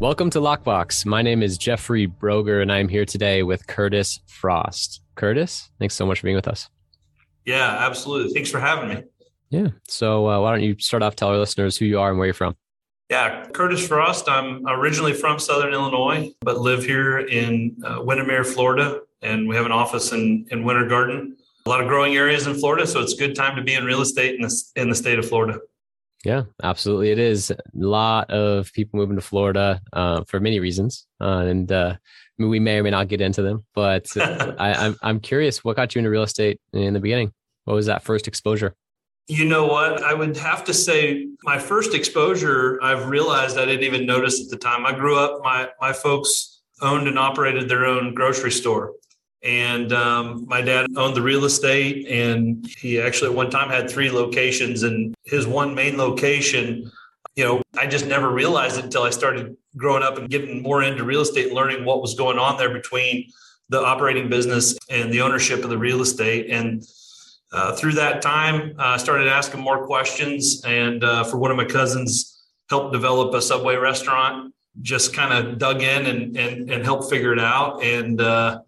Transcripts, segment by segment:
Welcome to Lockbox. My name is Jeffrey Broger, and I'm here today with Curtis Frost. Curtis, thanks so much for being with us. Yeah, absolutely. Thanks for having me. Yeah. So, uh, why don't you start off, tell our listeners who you are and where you're from? Yeah, Curtis Frost. I'm originally from Southern Illinois, but live here in uh, Windermere, Florida, and we have an office in in Winter Garden. A lot of growing areas in Florida, so it's a good time to be in real estate in the in the state of Florida. Yeah, absolutely. It is a lot of people moving to Florida uh, for many reasons, uh, and uh, we may or may not get into them. But I, I'm I'm curious, what got you into real estate in the beginning? What was that first exposure? You know what? I would have to say my first exposure, I've realized I didn't even notice at the time. I grew up, my my folks owned and operated their own grocery store. And um, my dad owned the real estate, and he actually at one time had three locations. And his one main location, you know, I just never realized it until I started growing up and getting more into real estate learning what was going on there between the operating business and the ownership of the real estate. And uh, through that time, I uh, started asking more questions. And uh, for one of my cousins, helped develop a Subway restaurant. Just kind of dug in and and and helped figure it out. And uh,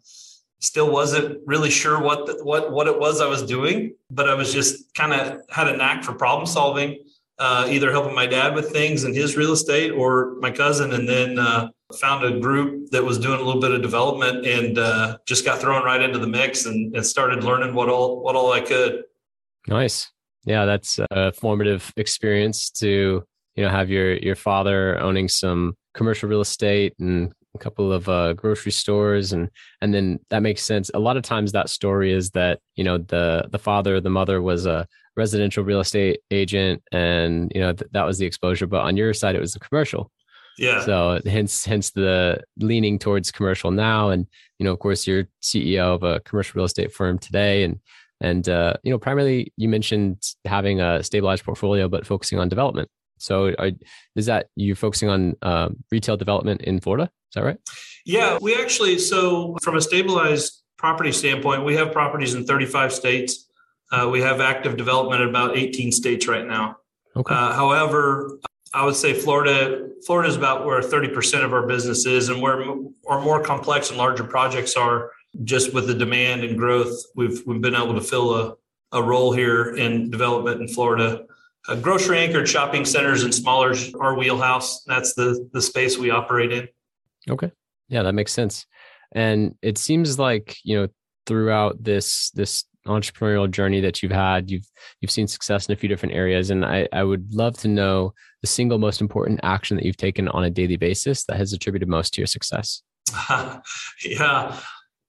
still wasn't really sure what the, what what it was I was doing, but I was just kind of had a knack for problem solving, uh, either helping my dad with things in his real estate or my cousin, and then uh, found a group that was doing a little bit of development and uh, just got thrown right into the mix and, and started learning what all what all I could. Nice, yeah, that's a formative experience to you know have your your father owning some commercial real estate and a couple of uh, grocery stores and and then that makes sense. A lot of times that story is that you know the the father the mother was a residential real estate agent and you know th- that was the exposure but on your side it was the commercial. Yeah. So hence hence the leaning towards commercial now and you know of course you're ceo of a commercial real estate firm today and and uh, you know primarily you mentioned having a stabilized portfolio but focusing on development so are, is that you focusing on um, retail development in Florida? Is that right? Yeah, we actually, so from a stabilized property standpoint, we have properties in 35 states. Uh, we have active development in about 18 states right now. Okay. Uh, however, I would say Florida, Florida is about where 30% of our business is and where our more complex and larger projects are just with the demand and growth. We've, we've been able to fill a, a role here in development in Florida uh, grocery anchored shopping centers and smaller our wheelhouse. That's the the space we operate in. Okay, yeah, that makes sense. And it seems like you know throughout this this entrepreneurial journey that you've had, you've you've seen success in a few different areas, and I I would love to know the single most important action that you've taken on a daily basis that has attributed most to your success. yeah,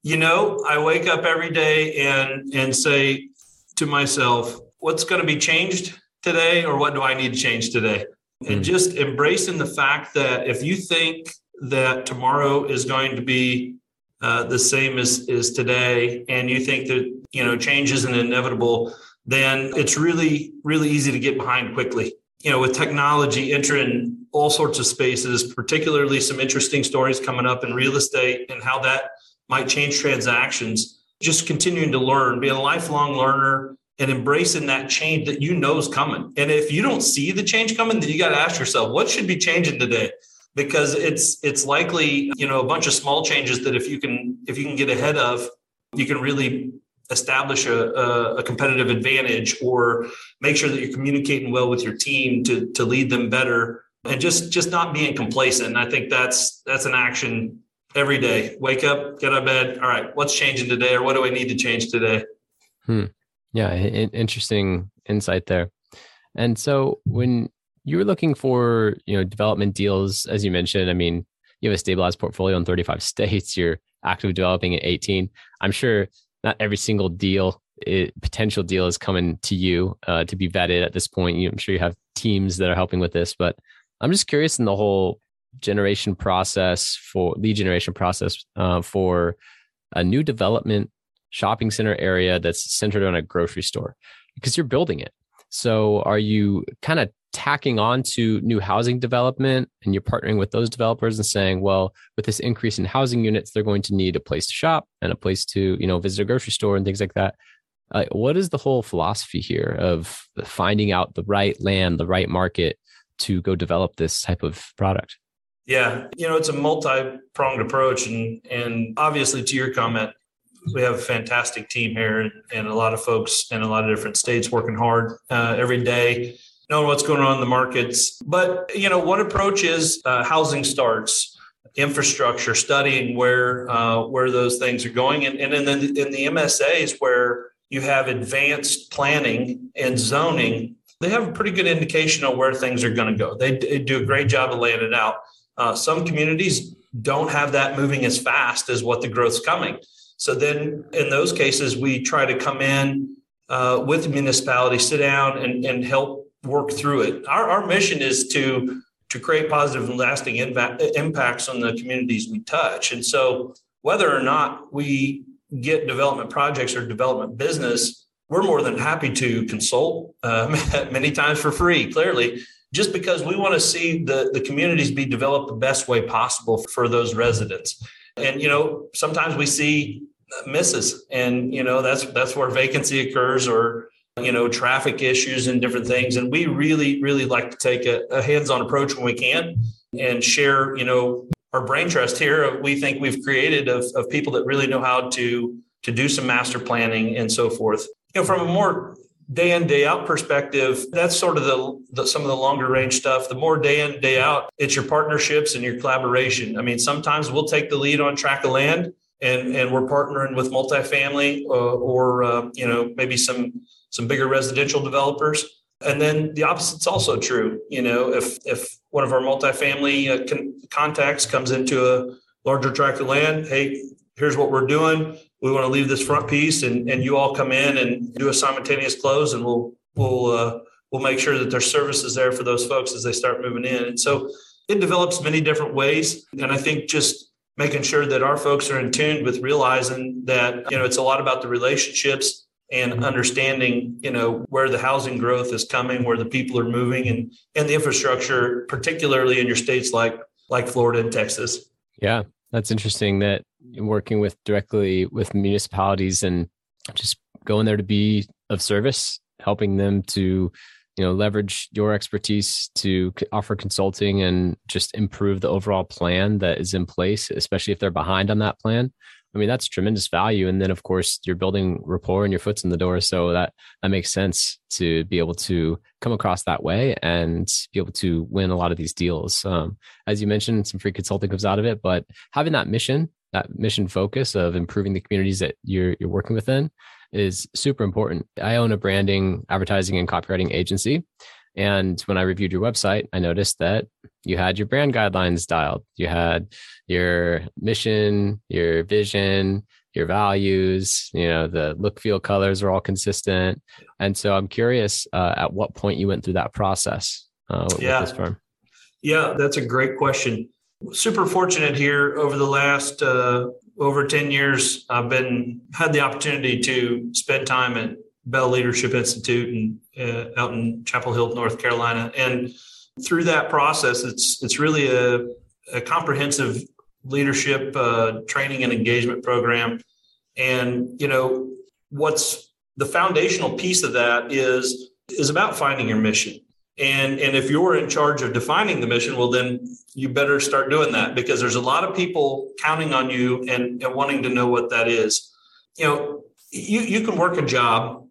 you know, I wake up every day and and say to myself, what's going to be changed today or what do I need to change today? And hmm. just embracing the fact that if you think that tomorrow is going to be uh, the same as, as today and you think that you know change isn't inevitable then it's really really easy to get behind quickly you know with technology entering all sorts of spaces, particularly some interesting stories coming up in real estate and how that might change transactions. Just continuing to learn, being a lifelong learner and embracing that change that you know is coming. And if you don't see the change coming, then you got to ask yourself, what should be changing today? Because it's it's likely, you know, a bunch of small changes that if you can if you can get ahead of, you can really establish a, a, competitive advantage or make sure that you're communicating well with your team to, to lead them better and just just not being complacent. I think that's that's an action every day. Wake up, get out of bed. All right, what's changing today, or what do I need to change today? Hmm. Yeah, interesting insight there. And so when you were looking for you know development deals, as you mentioned, I mean, you have a stabilized portfolio in 35 states. You're actively developing at 18. I'm sure not every single deal it, potential deal is coming to you uh, to be vetted at this point. You, I'm sure you have teams that are helping with this, but I'm just curious in the whole generation process for lead generation process uh, for a new development shopping center area that's centered on a grocery store because you're building it. So are you kind of tacking on to new housing development and you're partnering with those developers and saying, well, with this increase in housing units, they're going to need a place to shop and a place to, you know, visit a grocery store and things like that. Uh, what is the whole philosophy here of finding out the right land, the right market to go develop this type of product? Yeah, you know, it's a multi-pronged approach, and and obviously, to your comment, we have a fantastic team here, and, a lot of folks in a lot of different states working hard uh, every day knowing what's going on in the markets. But you know, one approach is uh, housing starts, infrastructure, studying where uh, where those things are going, and, and in the in the MSAs where you have advanced planning and zoning, they have a pretty good indication on where things are going to go. They, they, do a great job of laying it out. Uh, some communities don't have that moving as fast as what the growth's coming. So then, in those cases, we try to come in uh, with the municipality, sit down, and, and help work through it. Our, our mission is to to create positive and lasting impact, impacts on the communities we touch. And so, whether or not we get development projects or development business, we're more than happy to consult um, many times for free. Clearly, just because we want to see the the communities be developed the best way possible for those residents. And you know, sometimes we see misses, and you know that's that's where vacancy occurs or you know, traffic issues and different things. And we really, really like to take a, a hands-on approach when we can and share, you know, our brain trust here. We think we've created of, of people that really know how to to do some master planning and so forth. You know, from a more day in day out perspective that's sort of the, the, some of the longer range stuff the more day in day out it's your partnerships and your collaboration i mean sometimes we'll take the lead on track of land and and we're partnering with multifamily uh, or uh, you know maybe some some bigger residential developers. And then the opposite's also true. You know, if if one of our multifamily uh, con- contacts comes into a larger tract of land, hey, here's what we're doing. We want to leave this front piece, and and you all come in and do a simultaneous close, and we'll we'll uh, we'll make sure that there's services there for those folks as they start moving in. And so it develops many different ways. And I think just making sure that our folks are in tune with realizing that you know it's a lot about the relationships and understanding you know where the housing growth is coming where the people are moving and and the infrastructure particularly in your states like like florida and texas yeah that's interesting that working with directly with municipalities and just going there to be of service helping them to you know leverage your expertise to offer consulting and just improve the overall plan that is in place especially if they're behind on that plan I mean, that's tremendous value. And then of course you're building rapport and your foot's in the door. So that that makes sense to be able to come across that way and be able to win a lot of these deals. Um, as you mentioned, some free consulting comes out of it, but having that mission, that mission focus of improving the communities that you're you're working within is super important. I own a branding, advertising, and copywriting agency. And when I reviewed your website, I noticed that you had your brand guidelines dialed. You had your mission, your vision, your values, you know, the look, feel, colors are all consistent. And so I'm curious uh, at what point you went through that process uh, with yeah. this firm. Yeah, that's a great question. Super fortunate here over the last uh, over 10 years. I've been had the opportunity to spend time at Bell Leadership Institute and uh, out in Chapel Hill, North Carolina. And through that process, it's it's really a, a comprehensive leadership uh, training and engagement program. And you know what's the foundational piece of that is is about finding your mission. And and if you're in charge of defining the mission, well then you better start doing that because there's a lot of people counting on you and, and wanting to know what that is. You know, you you can work a job,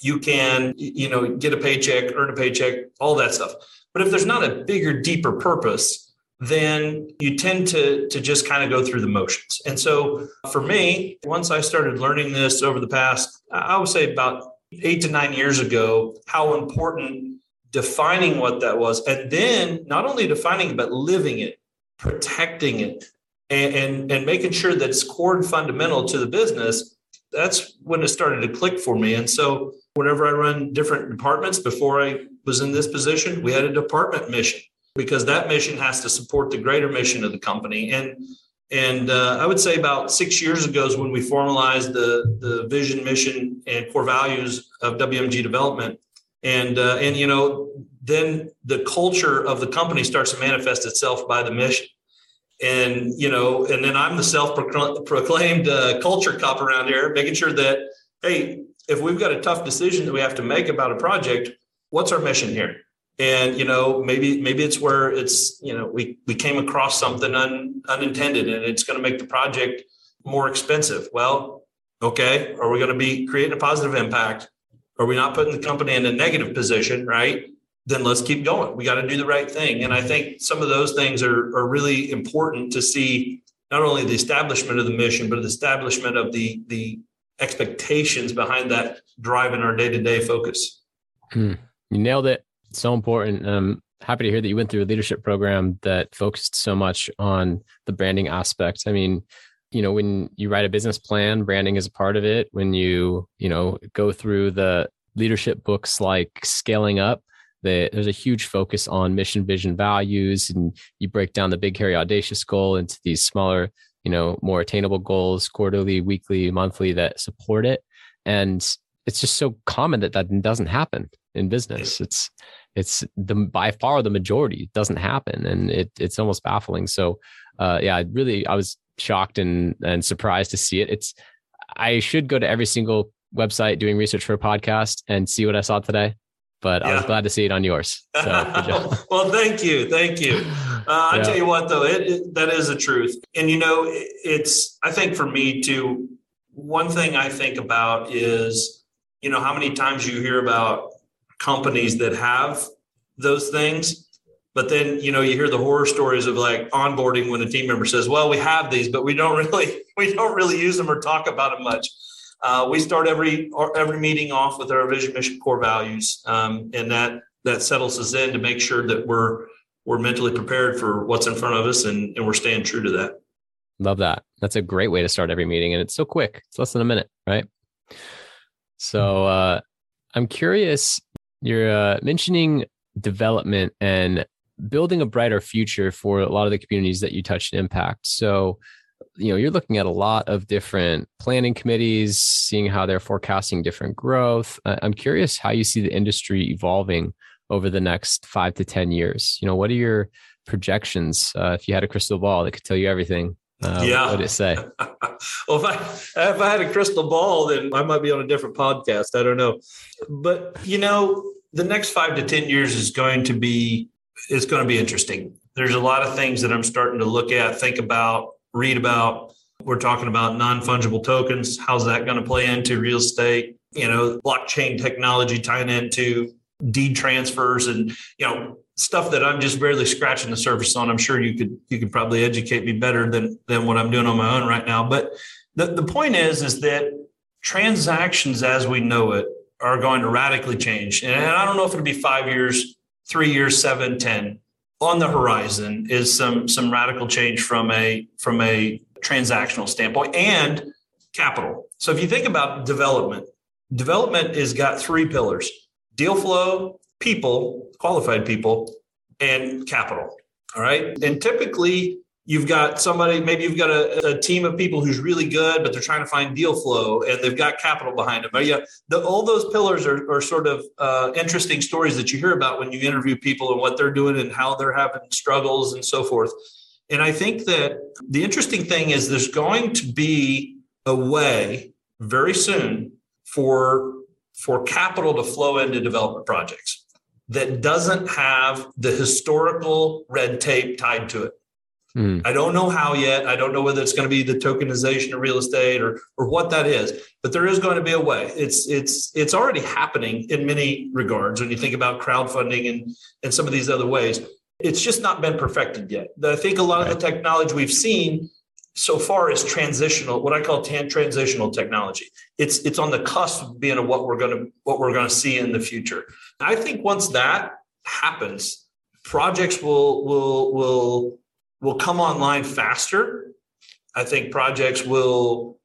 you can you know get a paycheck, earn a paycheck, all that stuff. But if there's not a bigger, deeper purpose, then you tend to, to just kind of go through the motions. And so for me, once I started learning this over the past, I would say about eight to nine years ago, how important defining what that was, and then not only defining it, but living it, protecting it, and, and, and making sure that it's core and fundamental to the business. That's when it started to click for me. And so whenever I run different departments before I was in this position, we had a department mission because that mission has to support the greater mission of the company. And and uh, I would say about six years ago is when we formalized the the vision, mission, and core values of WMG development. And uh, and you know then the culture of the company starts to manifest itself by the mission. And you know, and then I'm the self-proclaimed uh, culture cop around here, making sure that hey, if we've got a tough decision that we have to make about a project, what's our mission here? And you know, maybe maybe it's where it's you know we we came across something un, unintended and it's going to make the project more expensive. Well, okay, are we going to be creating a positive impact? Are we not putting the company in a negative position? Right? Then let's keep going. We got to do the right thing. And I think some of those things are are really important to see not only the establishment of the mission, but the establishment of the the expectations behind that driving our day to day focus. Hmm. You nailed it. So important. Um, happy to hear that you went through a leadership program that focused so much on the branding aspect. I mean, you know, when you write a business plan, branding is a part of it. When you, you know, go through the leadership books like Scaling Up, the, there's a huge focus on mission, vision, values, and you break down the big, hairy, audacious goal into these smaller, you know, more attainable goals, quarterly, weekly, monthly that support it. And it's just so common that that doesn't happen in business. It's it's the by far the majority doesn't happen, and it it's almost baffling. So, uh, yeah, I really I was shocked and and surprised to see it. It's I should go to every single website doing research for a podcast and see what I saw today, but yeah. I was glad to see it on yours. So, well, thank you, thank you. Uh, I yeah. tell you what, though, it, it, that is the truth, and you know, it, it's I think for me too. One thing I think about is, you know, how many times you hear about companies that have those things. But then, you know, you hear the horror stories of like onboarding when a team member says, "Well, we have these, but we don't really we don't really use them or talk about them much." Uh, we start every every meeting off with our vision, mission, core values, um, and that that settles us in to make sure that we're we're mentally prepared for what's in front of us, and, and we're staying true to that. Love that. That's a great way to start every meeting, and it's so quick. It's less than a minute, right? So uh, I'm curious you're uh, mentioning development and building a brighter future for a lot of the communities that you touch and impact. So, you know, you're looking at a lot of different planning committees, seeing how they're forecasting different growth. I'm curious how you see the industry evolving over the next five to 10 years. You know, what are your projections? Uh, if you had a crystal ball that could tell you everything, uh, yeah. What did it say? well, if I if I had a crystal ball, then I might be on a different podcast. I don't know, but you know, the next five to ten years is going to be it's going to be interesting. There's a lot of things that I'm starting to look at, think about, read about. We're talking about non fungible tokens. How's that going to play into real estate? You know, blockchain technology tying into deed transfers and you know stuff that I'm just barely scratching the surface on. I'm sure you could you could probably educate me better than than what I'm doing on my own right now. But the, the point is is that transactions as we know it are going to radically change. And I don't know if it'll be five years, three years, seven, ten. On the horizon is some some radical change from a from a transactional standpoint and capital. So if you think about development, development has got three pillars: deal flow, people, qualified people, and capital. All right. And typically, you've got somebody, maybe you've got a, a, team of people who's really good, but they're trying to find deal flow and they've got capital behind them. But yeah, the, all those pillars are, are sort of uh, interesting stories that you hear about when you interview people and what they're doing and how they're having struggles and so forth. And I think that the interesting thing is there's going to be a way very soon for for capital to flow into development projects that doesn't have the historical red tape tied to it. Mm. I don't know how yet. I don't know whether it's going to be the tokenization of real estate or or what that is, but there is going to be a way. It's it's it's already happening in many regards when you think about crowdfunding and and some of these other ways. It's just not been perfected yet. I think a lot right. of the technology we've seen so far is transitional, what I call tan- transitional technology. It's it's on the cusp of being what we're going to what we're going to see in the future. I think once that happens, projects will will will will come online faster. I think projects will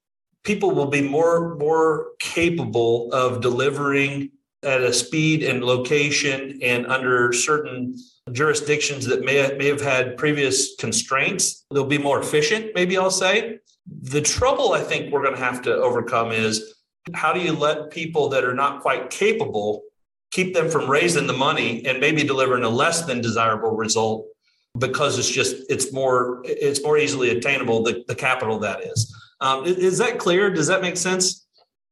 people will be more more capable of delivering at a speed and location and under certain jurisdictions that may have, may have had previous constraints. They'll be more efficient, maybe I'll say. The trouble I think we're going to have to overcome is how do you let people that are not quite capable keep them from raising the money and maybe delivering a less than desirable result because it's just it's more it's more easily attainable the, the capital that is um, is that clear does that make sense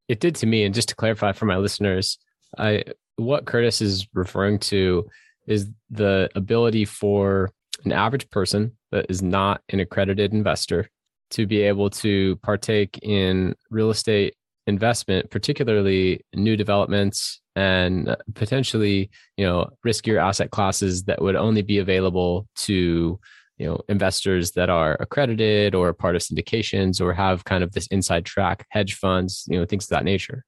it did to me and just to clarify for my listeners i what curtis is referring to is the ability for an average person that is not an accredited investor to be able to partake in real estate investment particularly new developments and potentially you know riskier asset classes that would only be available to you know investors that are accredited or part of syndications or have kind of this inside track hedge funds you know things of that nature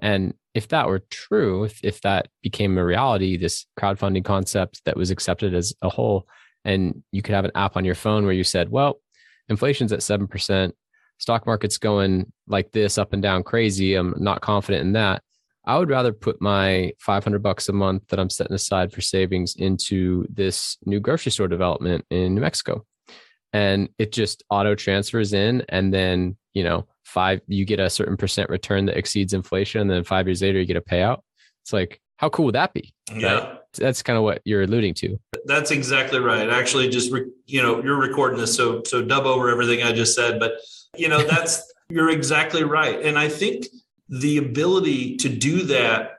and if that were true if, if that became a reality this crowdfunding concept that was accepted as a whole and you could have an app on your phone where you said well inflation's at 7% stock market's going like this up and down crazy i'm not confident in that I would rather put my 500 bucks a month that I'm setting aside for savings into this new grocery store development in New Mexico. And it just auto transfers in. And then, you know, five, you get a certain percent return that exceeds inflation. And then five years later, you get a payout. It's like, how cool would that be? Yeah. Right? That's kind of what you're alluding to. That's exactly right. Actually, just, re- you know, you're recording this. So, so dub over everything I just said. But, you know, that's, you're exactly right. And I think, the ability to do that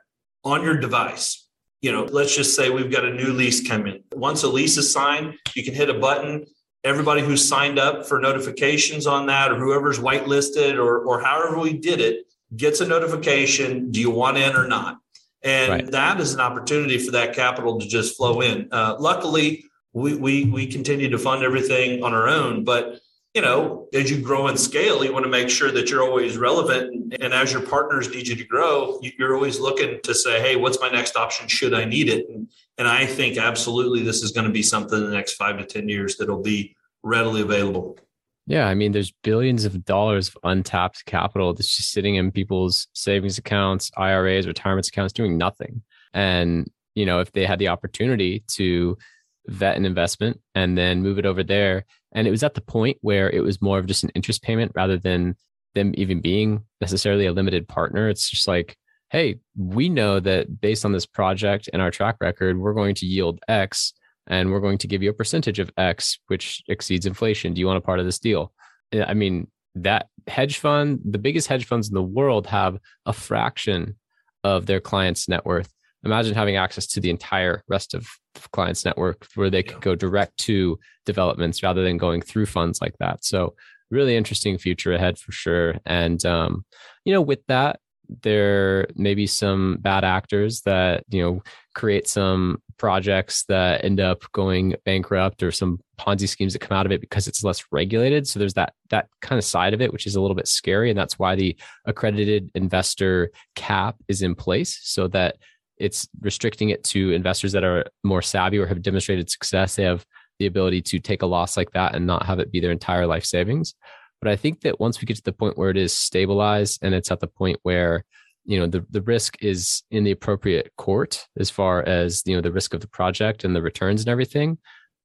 on your device. You know, let's just say we've got a new lease coming. Once a lease is signed, you can hit a button. Everybody who's signed up for notifications on that, or whoever's whitelisted, or or however we did it, gets a notification. Do you want in or not? And right. that is an opportunity for that capital to just flow in. Uh, luckily, we, we we continue to fund everything on our own, but you know, as you grow and scale, you want to make sure that you're always relevant. And as your partners need you to grow, you're always looking to say, hey, what's my next option? Should I need it? And, and I think absolutely this is going to be something in the next five to 10 years that'll be readily available. Yeah. I mean, there's billions of dollars of untapped capital that's just sitting in people's savings accounts, IRAs, retirement accounts, doing nothing. And, you know, if they had the opportunity to vet an investment and then move it over there. And it was at the point where it was more of just an interest payment rather than them even being necessarily a limited partner. It's just like, hey, we know that based on this project and our track record, we're going to yield X and we're going to give you a percentage of X, which exceeds inflation. Do you want a part of this deal? I mean, that hedge fund, the biggest hedge funds in the world have a fraction of their clients' net worth imagine having access to the entire rest of the clients network where they could go direct to developments rather than going through funds like that. So really interesting future ahead for sure. And um, you know with that there may be some bad actors that you know create some projects that end up going bankrupt or some ponzi schemes that come out of it because it's less regulated. So there's that that kind of side of it which is a little bit scary. And that's why the accredited investor cap is in place so that it's restricting it to investors that are more savvy or have demonstrated success. They have the ability to take a loss like that and not have it be their entire life savings. But I think that once we get to the point where it is stabilized and it's at the point where you know the, the risk is in the appropriate court as far as you know the risk of the project and the returns and everything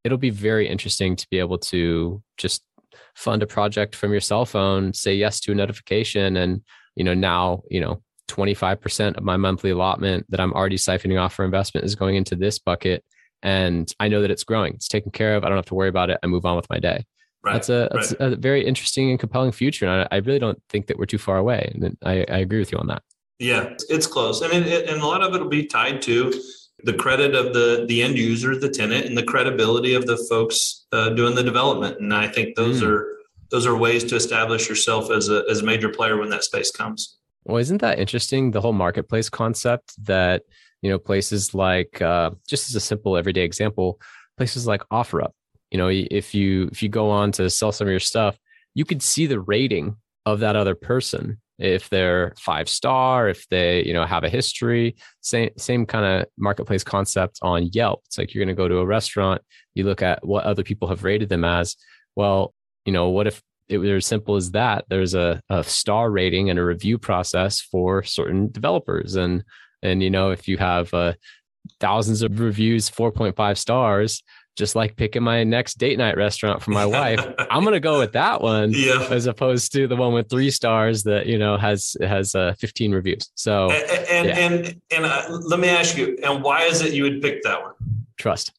it'll be very interesting to be able to just fund a project from your cell phone, say yes to a notification, and you know now you know 25% of my monthly allotment that I'm already siphoning off for investment is going into this bucket. And I know that it's growing. It's taken care of. I don't have to worry about it. I move on with my day. Right, that's a that's right. a very interesting and compelling future. And I, I, really don't think that we're too far away. And I, I agree with you on that. Yeah, it's close. And it, and a lot of it will be tied to the credit of the the end user, the tenant, and the credibility of the folks uh, doing the development. And I think those mm. are those are ways to establish yourself as a as a major player when that space comes. Well, isn't that interesting? The whole marketplace concept that, you know, places like, uh, just as a simple everyday example, places like OfferUp, you know, if you, if you go on to sell some of your stuff, you could see the rating of that other person. If they're five star, if they, you know, have a history, same, same kind of marketplace concept on Yelp. It's like you're going to go to a restaurant, you look at what other people have rated them as. Well, you know, what if it was as simple as that. There's a, a star rating and a review process for certain developers. And, and, you know, if you have uh, thousands of reviews, 4.5 stars, just like picking my next date night restaurant for my wife, I'm going to go with that one yeah. as opposed to the one with three stars that, you know, has, has uh, 15 reviews. So, and, and, yeah. and, and uh, let me ask you, and why is it you would pick that one? Trust.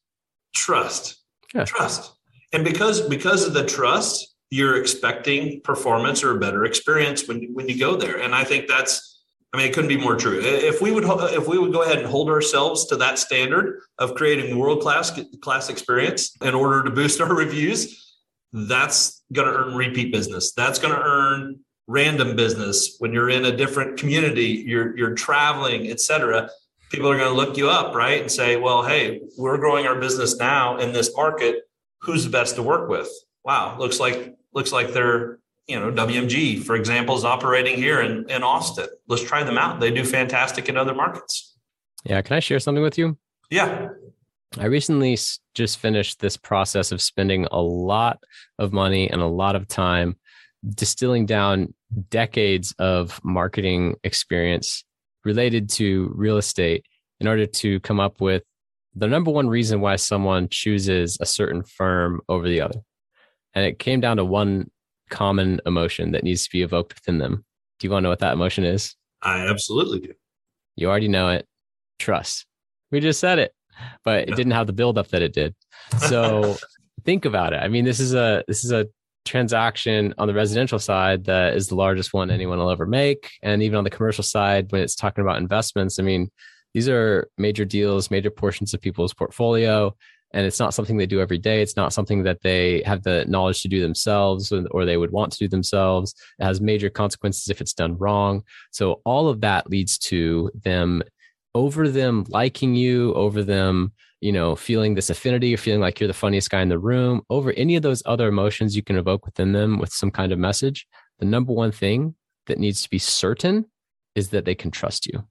Trust. Yeah. Trust. And because, because of the trust, you're expecting performance or a better experience when when you go there. And I think that's I mean it couldn't be more true. If we would if we would go ahead and hold ourselves to that standard of creating world class class experience in order to boost our reviews, that's going to earn repeat business. That's going to earn random business when you're in a different community, you're you're traveling, etc. People are going to look you up, right, and say, "Well, hey, we're growing our business now in this market. Who's the best to work with?" Wow, looks like looks like they're you know WMG, for example, is operating here in, in Austin. Let's try them out. They do fantastic in other markets. Yeah, can I share something with you? Yeah. I recently just finished this process of spending a lot of money and a lot of time distilling down decades of marketing experience related to real estate in order to come up with the number one reason why someone chooses a certain firm over the other. And it came down to one common emotion that needs to be evoked within them. Do you want to know what that emotion is? I absolutely do. You already know it. Trust. We just said it, but it didn't have the buildup that it did. So think about it. I mean, this is a this is a transaction on the residential side that is the largest one anyone will ever make, and even on the commercial side, when it's talking about investments, I mean, these are major deals, major portions of people's portfolio and it's not something they do every day. It's not something that they have the knowledge to do themselves or they would want to do themselves. It has major consequences if it's done wrong. So all of that leads to them over them liking you over them you know feeling this affinity or feeling like you're the funniest guy in the room over any of those other emotions you can evoke within them with some kind of message the number one thing that needs to be certain is that they can trust you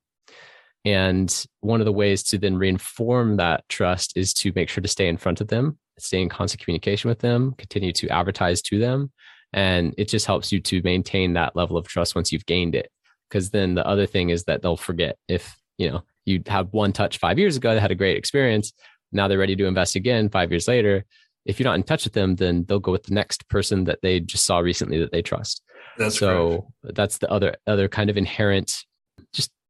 and one of the ways to then reinform that trust is to make sure to stay in front of them, stay in constant communication with them, continue to advertise to them. And it just helps you to maintain that level of trust once you've gained it. Because then the other thing is that they'll forget if, you know, you have one touch five years ago they had a great experience. Now they're ready to invest again five years later. If you're not in touch with them, then they'll go with the next person that they just saw recently that they trust. That's so correct. that's the other other kind of inherent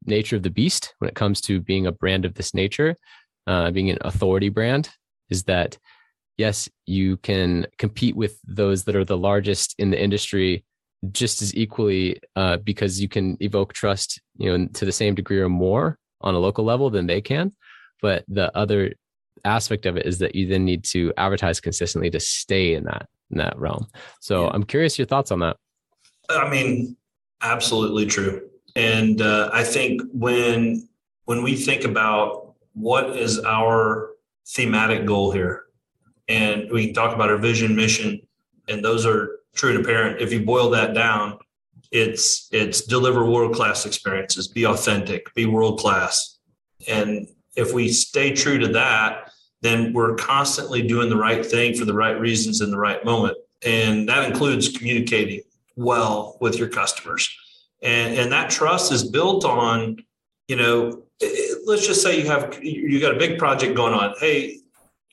nature of the beast when it comes to being a brand of this nature, uh, being an authority brand, is that yes, you can compete with those that are the largest in the industry just as equally uh, because you can evoke trust, you know, to the same degree or more on a local level than they can. But the other aspect of it is that you then need to advertise consistently to stay in that in that realm. So yeah. I'm curious your thoughts on that. I mean, absolutely true. And uh, I think when when we think about what is our thematic goal here, and we can talk about our vision, mission, and those are true to parent. If you boil that down, it's it's deliver world class experiences, be authentic, be world class, and if we stay true to that, then we're constantly doing the right thing for the right reasons in the right moment, and that includes communicating well with your customers and and that trust is built on you know let's just say you have you got a big project going on hey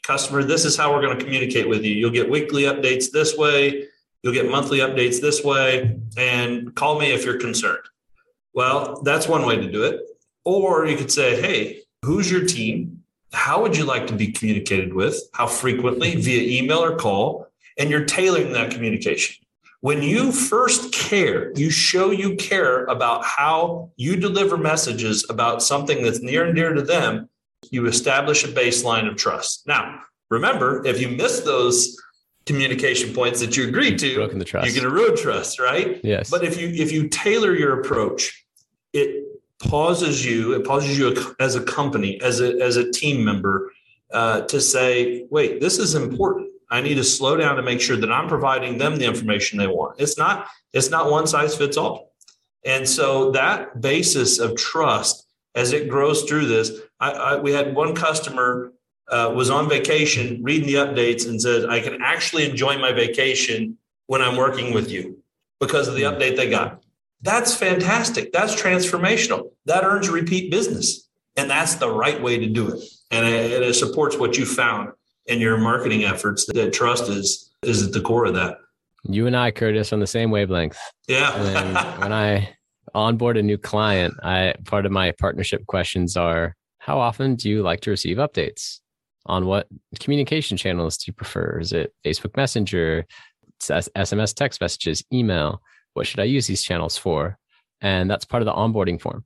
customer, this is how we're going to communicate with you. You'll get weekly updates this way, you'll get monthly updates this way, and call me if you're concerned. Well, that's one way to do it. Or you could say, hey, who's your team? How would you like to be communicated with? How frequently, via email or call? And you're tailoring that communication. When you first care, you show you care about how you deliver messages about something that's near and dear to them, you establish a baseline of trust. Now, remember, if you miss those communication points that you agreed to, Broken the trust. you're going to ruin trust, right? Yes. But if you if you tailor your approach, it pauses you. It pauses you as a company, as a as a team member, uh, to say, "Wait, this is important. I need to slow down to make sure that I'm providing them the information they want." It's not it's not one size fits all, and so that basis of trust as it grows through this, I, I, we had one customer uh, was on vacation reading the updates and said, I can actually enjoy my vacation when I'm working with you because of the update they got. That's fantastic. That's transformational. That earns repeat business. And that's the right way to do it. And it, it supports what you found in your marketing efforts that trust is, is at the core of that. You and I, Curtis, on the same wavelength. Yeah. and when I onboard a new client, I part of my partnership questions are how often do you like to receive updates? On what communication channels do you prefer? Is it Facebook Messenger, SMS text messages, email? What should I use these channels for? And that's part of the onboarding form.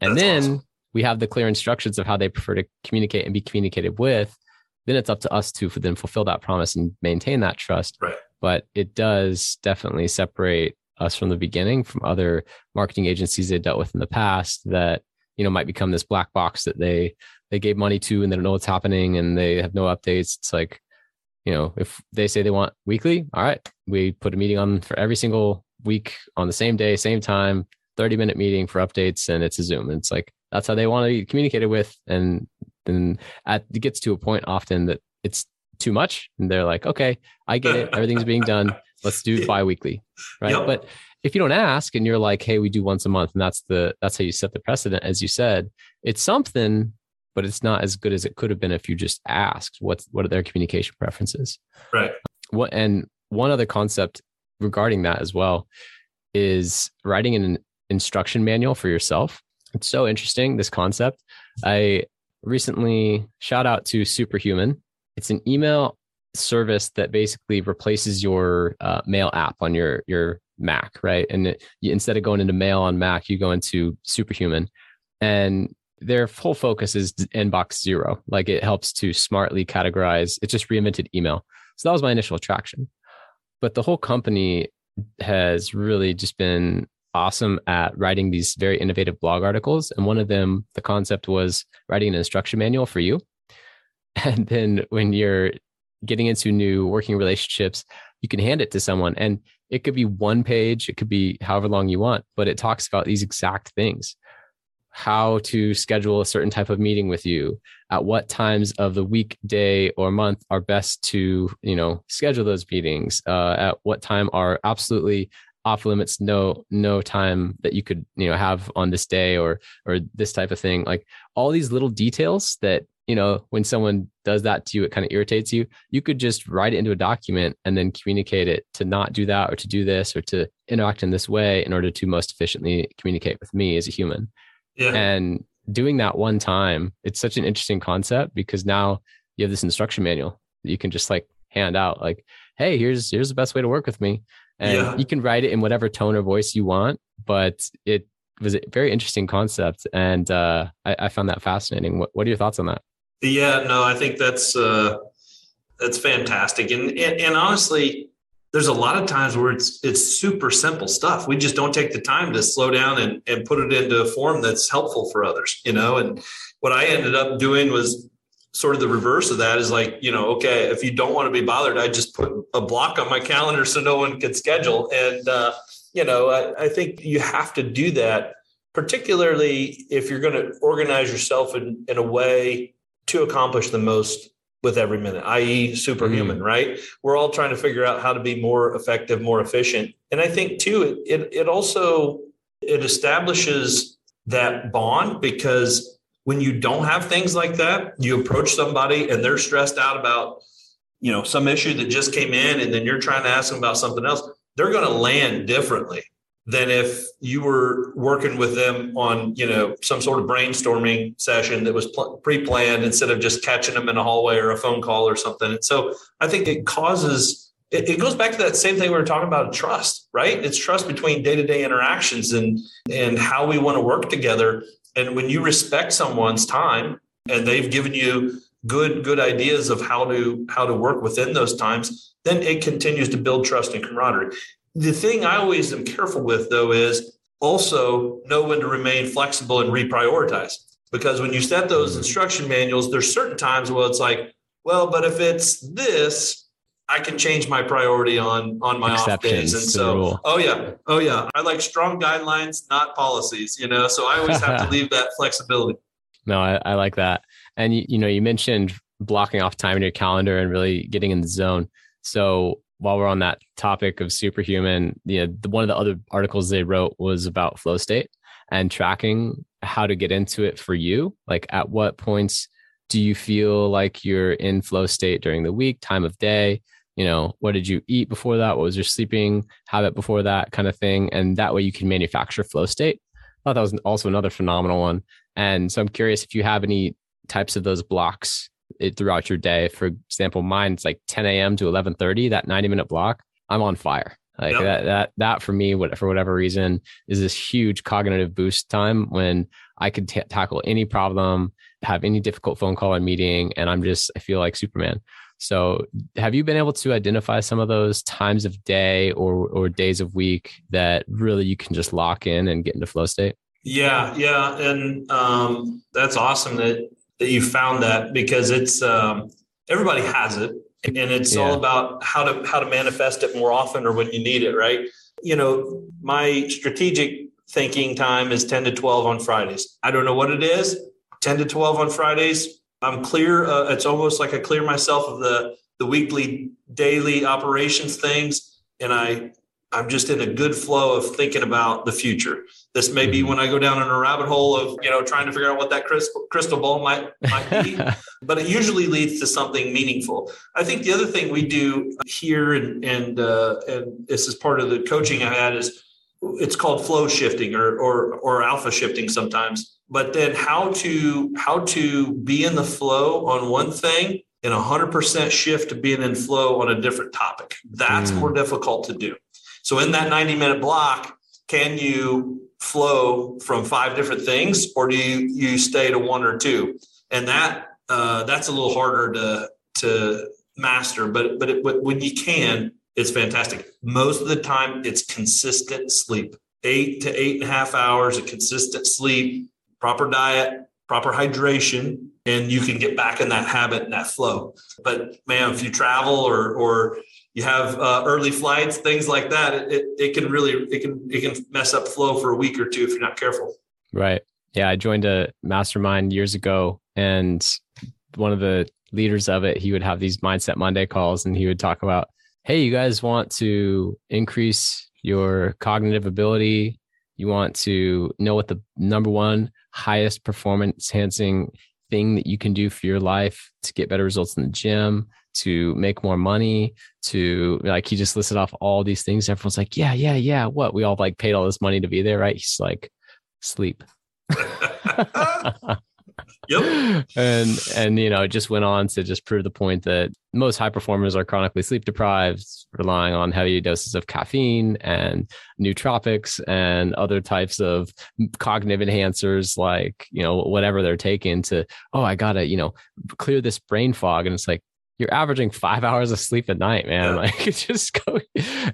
And That's then awesome. we have the clear instructions of how they prefer to communicate and be communicated with. Then it's up to us to then fulfill that promise and maintain that trust. Right. But it does definitely separate us from the beginning from other marketing agencies they dealt with in the past that you know might become this black box that they they gave money to and they don't know what's happening and they have no updates it's like you know if they say they want weekly all right we put a meeting on for every single week on the same day same time 30 minute meeting for updates and it's a zoom and it's like that's how they want to be communicated with and then at, it gets to a point often that it's too much and they're like okay i get it. Everything's being done. Let's do bi-weekly right? Yep. but if you don't ask and you're like hey we do once a month and that's the that's how you set the precedent as you said it's something but it's not as good as it could have been if you just asked what's what are their communication preferences. Right. what and one other concept regarding that as well is writing an instruction manual for yourself. It's so interesting this concept. I recently shout out to superhuman. It's an email service that basically replaces your uh, mail app on your your mac right? And it, you, instead of going into mail on mac you go into superhuman. And their full focus is inbox zero. Like it helps to smartly categorize. It just reinvented email. So that was my initial attraction. But the whole company has really just been awesome at writing these very innovative blog articles. And one of them the concept was writing an instruction manual for you. And then when you're getting into new working relationships you can hand it to someone. And it could be one page it could be however long you want but it talks about these exact things. How to schedule a certain type of meeting with you at what times of the week day or month are best to you know schedule those meetings uh, at what time are absolutely off limits no no time that you could you know have on this day or or this type of thing. Like all these little details that you know when someone does that to you it kind of irritates you. You could just write it into a document and then communicate it to not do that or to do this or to interact in this way in order to most efficiently communicate with me as a human. Yeah. and doing that one time it's such an interesting concept because now you have this instruction manual that you can just like hand out like hey here's here's the best way to work with me and Yeah. you can write it in whatever tone or voice you want but it was a very interesting concept and uh, I, I found that fascinating what, what are your thoughts on that Yeah, no, I think that's uh, that's fantastic, and, and and honestly, there's a lot of times where it's it's super simple stuff. We just don't take the time to slow down and and put it into a form that's helpful for others, you know. And what I ended up doing was sort of the reverse of that is like, you know, okay, if you don't want to be bothered, I just put a block on my calendar so no one can schedule. And uh, you know, I, I think you have to do that, particularly if you're going to organize yourself in, in a way to accomplish the most with every minute, i.e., superhuman, right? We're all trying to figure out how to be more effective, more efficient. And I think too, it it, it also it establishes that bond because when you don't have things like that, you approach somebody and they're stressed out about, you know, some issue that just came in, and then you're trying to ask them about something else. They're going to land differently than if you were working with them on, you know, some sort of brainstorming session that was pl- pre-planned instead of just catching them in a hallway or a phone call or something. And so I think it causes it goes back to that same thing we were talking about trust, right? It's trust between day-to-day interactions and and how we want to work together. And when you respect someone's time and they've given you good good ideas of how to how to work within those times, then it continues to build trust and camaraderie. The thing I always am careful with though is also know when to remain flexible and reprioritize. Because when you set those mm-hmm. instruction manuals, there's certain times where it's like, well, but if it's this, I can change my priority on on my off days. And so, oh yeah, oh yeah, I like strong guidelines, not policies. You know, so I always have to leave that flexibility. No, I, I like that. And you, you know, you mentioned blocking off time in your calendar and really getting in the zone. So while we're on that topic of superhuman, you know, the, one of the other articles they wrote was about flow state and tracking how to get into it for you. Like at what points do you feel like you're in flow state during the week, time of day? You know, what did you eat before that? What was your sleeping habit before that kind of thing? And that way you can manufacture flow state. I thought that was also another phenomenal one. And so I'm curious if you have any types of those blocks eh, throughout your day. For example, mine it's like 10 a.m. to 11:30. That 90 minute block, I'm on fire. Like yep. that, that, that for me, what, for whatever reason, is this huge cognitive boost time when I could t- tackle any problem, have any difficult phone call or meeting, and I'm just I feel like Superman. So, have you been able to identify some of those times of day or or days of week that really you can just lock in and get into flow state? Yeah, yeah, and um, that's awesome that that you found that because it's um, everybody has it, and it's yeah. all about how to how to manifest it more often or when you need it, right? You know, my strategic thinking time is ten to twelve on Fridays. I don't know what it is. Ten to twelve on Fridays I'm clear. Uh, it's almost like I clear myself of the the weekly, daily operations things, and I I'm just in a good flow of thinking about the future. This may be mm-hmm. when I go down in a rabbit hole of you know trying to figure out what that crystal crystal ball might might be, but it usually leads to something meaningful. I think the other thing we do here, and and uh, and this is part of the coaching I had is it's called flow shifting or or or alpha shifting sometimes but then how to how to be in the flow on one thing and 100% shift to being in flow on a different topic that's mm. more difficult to do so in that 90 minute block can you flow from five different things or do you you stay to one or two and that uh, that's a little harder to to master but but, it, but when you can it's fantastic. Most of the time, it's consistent sleep, eight to eight and a half hours of consistent sleep, proper diet, proper hydration, and you can get back in that habit and that flow. But man, if you travel or or you have uh, early flights, things like that, it, it, it can really it can it can mess up flow for a week or two if you're not careful. Right. Yeah, I joined a mastermind years ago, and one of the leaders of it, he would have these mindset Monday calls, and he would talk about hey, you guys want to increase your cognitive ability, you want to know what the number one highest performance enhancing thing that you can do for your life to get better results in the gym, to make more money, to like he just listed off all these things. Everyone's like, yeah, yeah, yeah. What? We all like paid all this money to be there, right? He's like, sleep. Yep. And and you know, it just went on to just prove the point that most high performers are chronically sleep deprived, relying on heavy doses of caffeine and nootropics and other types of cognitive enhancers like, you know, whatever they're taking to, oh, I gotta, you know, clear this brain fog. And it's like, you're averaging five hours of sleep a night, man. Yeah. Like just go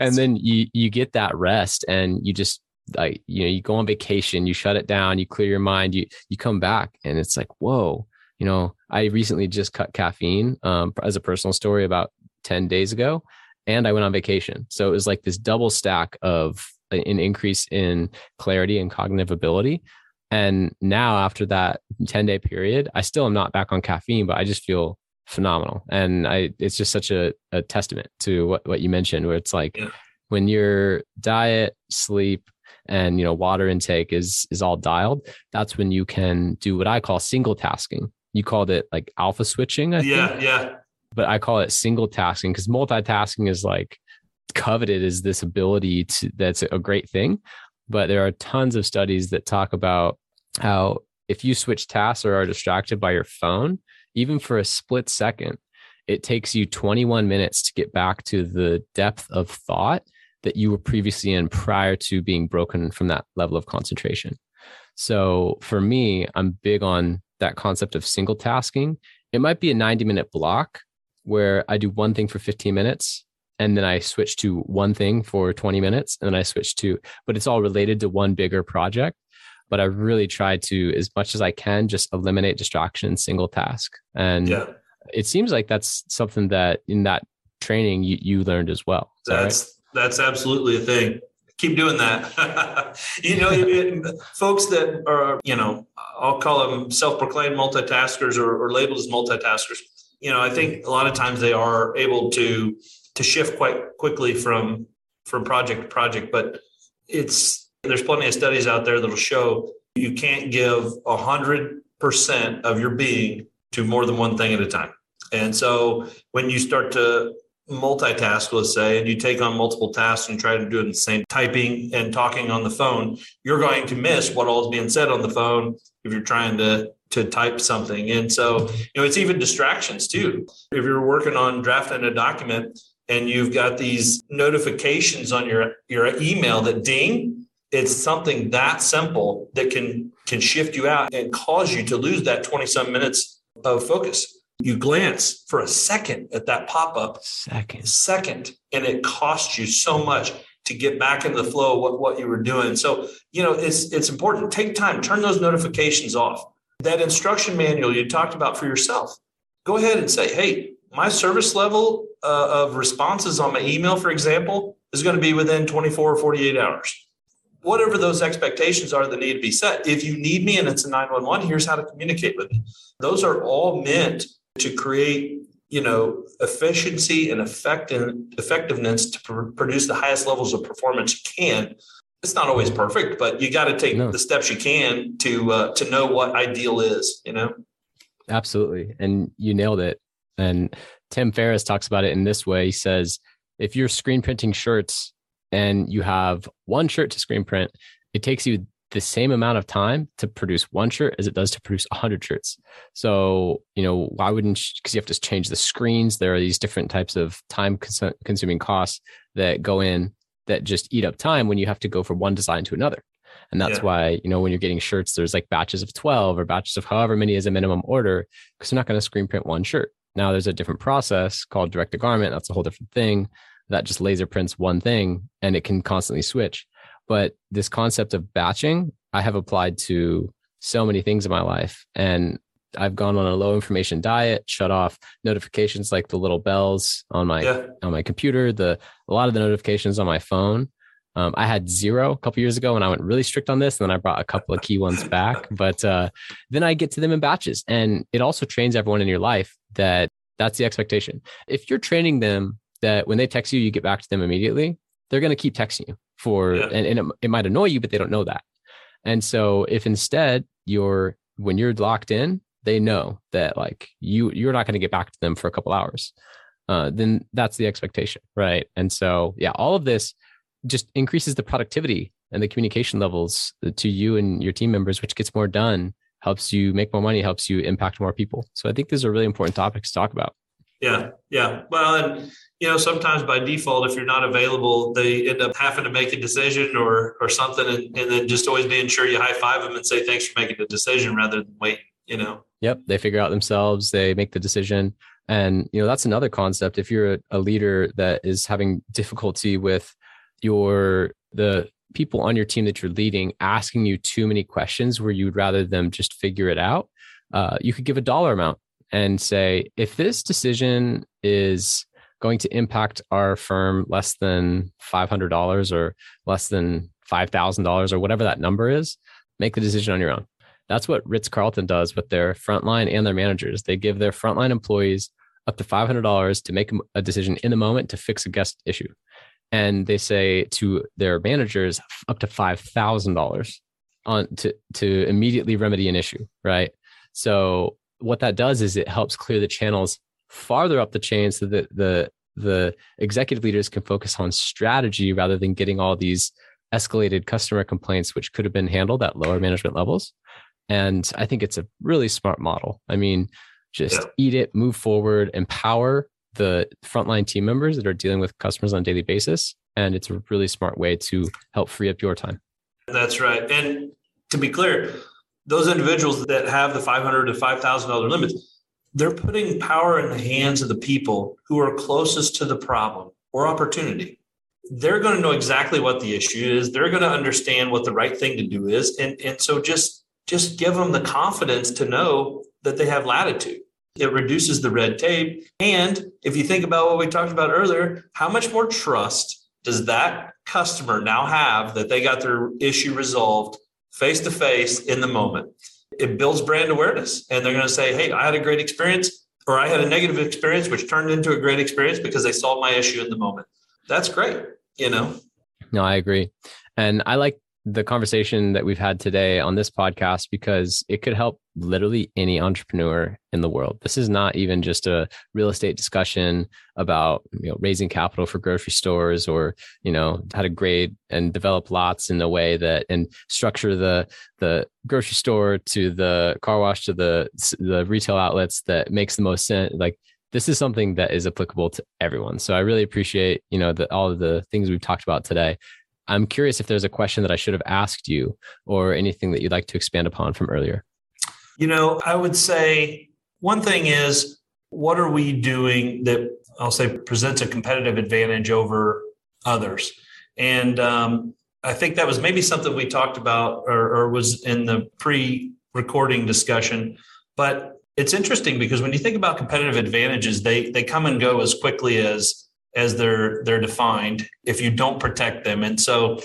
and then you you get that rest and you just like you know you go on vacation you shut it down you clear your mind you you come back and it's like whoa you know i recently just cut caffeine um, as a personal story about 10 days ago and i went on vacation. So it was like this double stack of an increase in clarity and cognitive ability. And now after that 10 day period i still am not back on caffeine but i just feel phenomenal. And i it's just such a, a testament to what, what you mentioned where it's like yeah. when your diet sleep and you know water intake is is all dialed that's when you can do what i call single tasking. You called it like alpha switching I yeah think. yeah. But i call it single tasking because multitasking is like coveted as this ability to that's a great thing. But there are tons of studies that talk about how if you switch tasks or are distracted by your phone even for a split second it takes you 21 minutes to get back to the depth of thought that you were previously in prior to being broken from that level of concentration. So for me, I'm big on that concept of single tasking. It might be a 90 minute block where I do one thing for 15 minutes and then I switch to one thing for 20 minutes and then I switch to, but it's all related to one bigger project. But I really try to, as much as I can, just eliminate distraction, single task. And yeah. it seems like that's something that in that training you, you learned as well. That's that right? That's absolutely a thing. Keep doing that. you know, folks that are, you know, I'll call them self-proclaimed multitaskers or, or labeled as multitaskers. You know, I think a lot of times they are able to to shift quite quickly from from project to project, but it's there's plenty of studies out there that'll show you can't give a hundred percent of your being to more than one thing at a time. And so when you start to multitask, let's say, and you take on multiple tasks and try to do it in the same typing and talking on the phone, you're going to miss what all is being said on the phone if you're trying to to type something. And so, you know, it's even distractions too. If you're working on drafting a document and you've got these notifications on your your email that ding, it's something that simple that can can shift you out and cause you to lose that 20 some minutes of focus you glance for a second at that pop-up. Second. Second and it costs you so much to get back into the flow of what, what you were doing. So you know it's it's important. Take time. Turn those notifications off. That instruction manual you talked about for yourself. Go ahead and say hey my service level uh, of responses on my email for example is going to be within 24 or 48 hours. Whatever those expectations are that need to be set. If you need me and it's a 911 here's how to communicate with me. Those are all meant to create you know efficiency and effect and effectiveness to pr- produce the highest levels of performance you can. It's not always perfect but you got to take no. the steps you can to uh, to know what ideal is you know? Absolutely. And you nailed it. And tim ferriss talks about it in this way. He says if you're screen printing shirts and you have one shirt to screen print it takes you the same amount of time to produce one shirt as it does to produce 100 shirts. So, you know, why wouldn't because you have to change the screens? There are these different types of time consuming costs that go in that just eat up time when you have to go from one design to another. And that's yeah. why, you know, when you're getting shirts, there's like batches of 12 or batches of however many is a minimum order because they're not going to screen print one shirt. Now there's a different process called direct to garment. That's a whole different thing that just laser prints one thing and it can constantly switch. But this concept of batching, I have applied to so many things in my life. And I've gone on a low information diet, shut off notifications like the little bells on my yeah. on my computer, the a lot of the notifications on my phone. Um, I had zero a couple years ago and I went really strict on this. And then I brought a couple of key ones back. But uh, then I get to them in batches. And it also trains everyone in your life that that's the expectation. If you're training them that when they text you, you get back to them immediately, they're going to keep texting you for yeah. and, and it, it might annoy you but they don't know that. And so if instead you're when you're locked in they know that like you you're not going to get back to them for a couple hours uh, then that's the expectation right? And so yeah all of this just increases the productivity and the communication levels to you and your team members which gets more done helps you make more money helps you impact more people. So i think these are really important topics to talk about yeah yeah well and you know, sometimes by default, if you're not available, they end up having to make a decision or or something, and, and then just always being sure you high five them and say thanks for making the decision rather than wait. You know. Yep, they figure out themselves. They make the decision, and you know that's another concept. If you're a, a leader that is having difficulty with your the people on your team that you're leading asking you too many questions where you'd rather them just figure it out, uh, you could give a dollar amount and say, if this decision is going to impact our firm less than $500 or less than $5,000 or whatever that number is, make the decision on your own. That's what Ritz Carlton does with their frontline and their managers. They give their frontline employees up to $500 to make a decision in the moment to fix a guest issue. and they say to their managers up to five thousand dollars on to to immediately remedy an issue, right? So what that does is it helps clear the channels farther up the chain so that the the executive leaders can focus on strategy rather than getting all these escalated customer complaints which could have been handled at lower management levels. And i think it's a really smart model. I mean just yeah. eat it move forward empower the frontline team members that are dealing with customers on a daily basis. And it's a really smart way to help free up your time. That's right. And to be clear those individuals that have the 500 to $5000 limits they're putting power in the hands of the people who are closest to the problem or opportunity. They're going to know exactly what the issue is. They're going to understand what the right thing to do is. And, and so just, just give them the confidence to know that they have latitude. It reduces the red tape. And if you think about what we talked about earlier, how much more trust does that customer now have that they got their issue resolved face to face in the moment? it builds brand awareness. And they're going to say, hey, I had a great experience, or I had a negative experience, which turned into a great experience because they solved my issue in the moment. That's great, you know? No, I agree. And I like the conversation that we've had today on this podcast because it could help literally any entrepreneur in the world. This is not even just a real estate discussion about you know raising capital for grocery stores or you know how to grade and develop lots in a way that and structure the the grocery store to the car wash to the the retail outlets that makes the most sense like this is something that is applicable to everyone. So I really appreciate, you know, the, all of the things we've talked about today. I'm curious if there's a question that I should have asked you or anything that you'd like to expand upon from earlier. You know, I would say one thing is what are we doing that I'll say presents a competitive advantage over others? And um, I think that was maybe something we talked about or, or was in the pre recording discussion. But it's interesting because when you think about competitive advantages, they, they come and go as quickly as as they're they're defined if you don't protect them. And so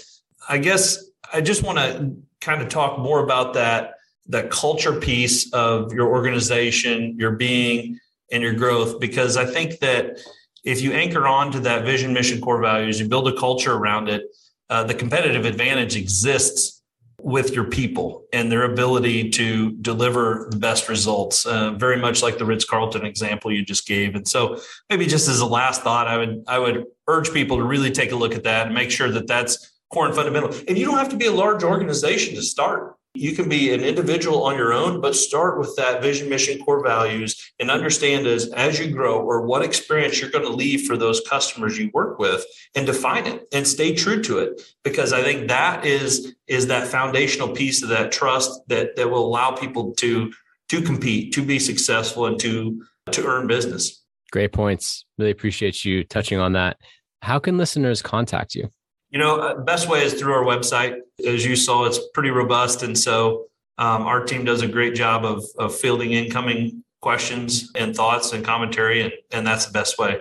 I guess I just want to kind of talk more about that that culture piece of your organization, your being and your growth because I think that if you anchor on to that vision, mission, core values, you build a culture around it, uh, the competitive advantage exists with your people and their ability to deliver the best results, uh, very much like the Ritz Carlton example you just gave. And so, maybe just as a last thought, I would I would urge people to really take a look at that and make sure that that's core and fundamental. And you don't have to be a large organization to start. You can be an individual on your own, but start with that vision, mission, core values, and understand as as you grow or what experience you're going to leave for those customers you work with, and define it and stay true to it. Because I think that is is that foundational piece of that trust that that will allow people to to compete, to be successful, and to to earn business. Great points. Really appreciate you touching on that. How can listeners contact you? You know, uh, best way is through our website. As you saw, it's pretty robust, and so um, our team does a great job of, of fielding incoming questions and thoughts and commentary, and, and that's the best way.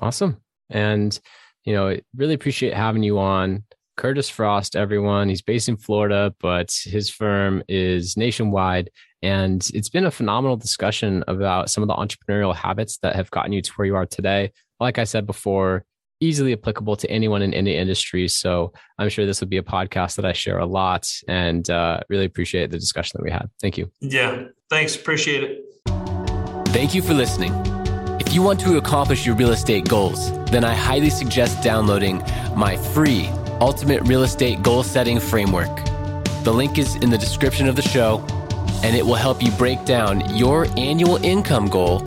Awesome, and you know, really appreciate having you on. Curtis Frost, everyone. He's based in Florida, but his firm is nationwide. And it's been a phenomenal discussion about some of the entrepreneurial habits that have gotten you to where you are today. Like I said before, easily applicable to anyone in any industry. So I'm sure this would be a podcast that I share a lot and uh, really appreciate the discussion that we had. Thank you. Yeah, thanks. Appreciate it. Thank you for listening. If you want to accomplish your real estate goals, then I highly suggest downloading my free Ultimate Real Estate Goal Setting Framework. The link is in the description of the show, and it will help you break down your annual income goal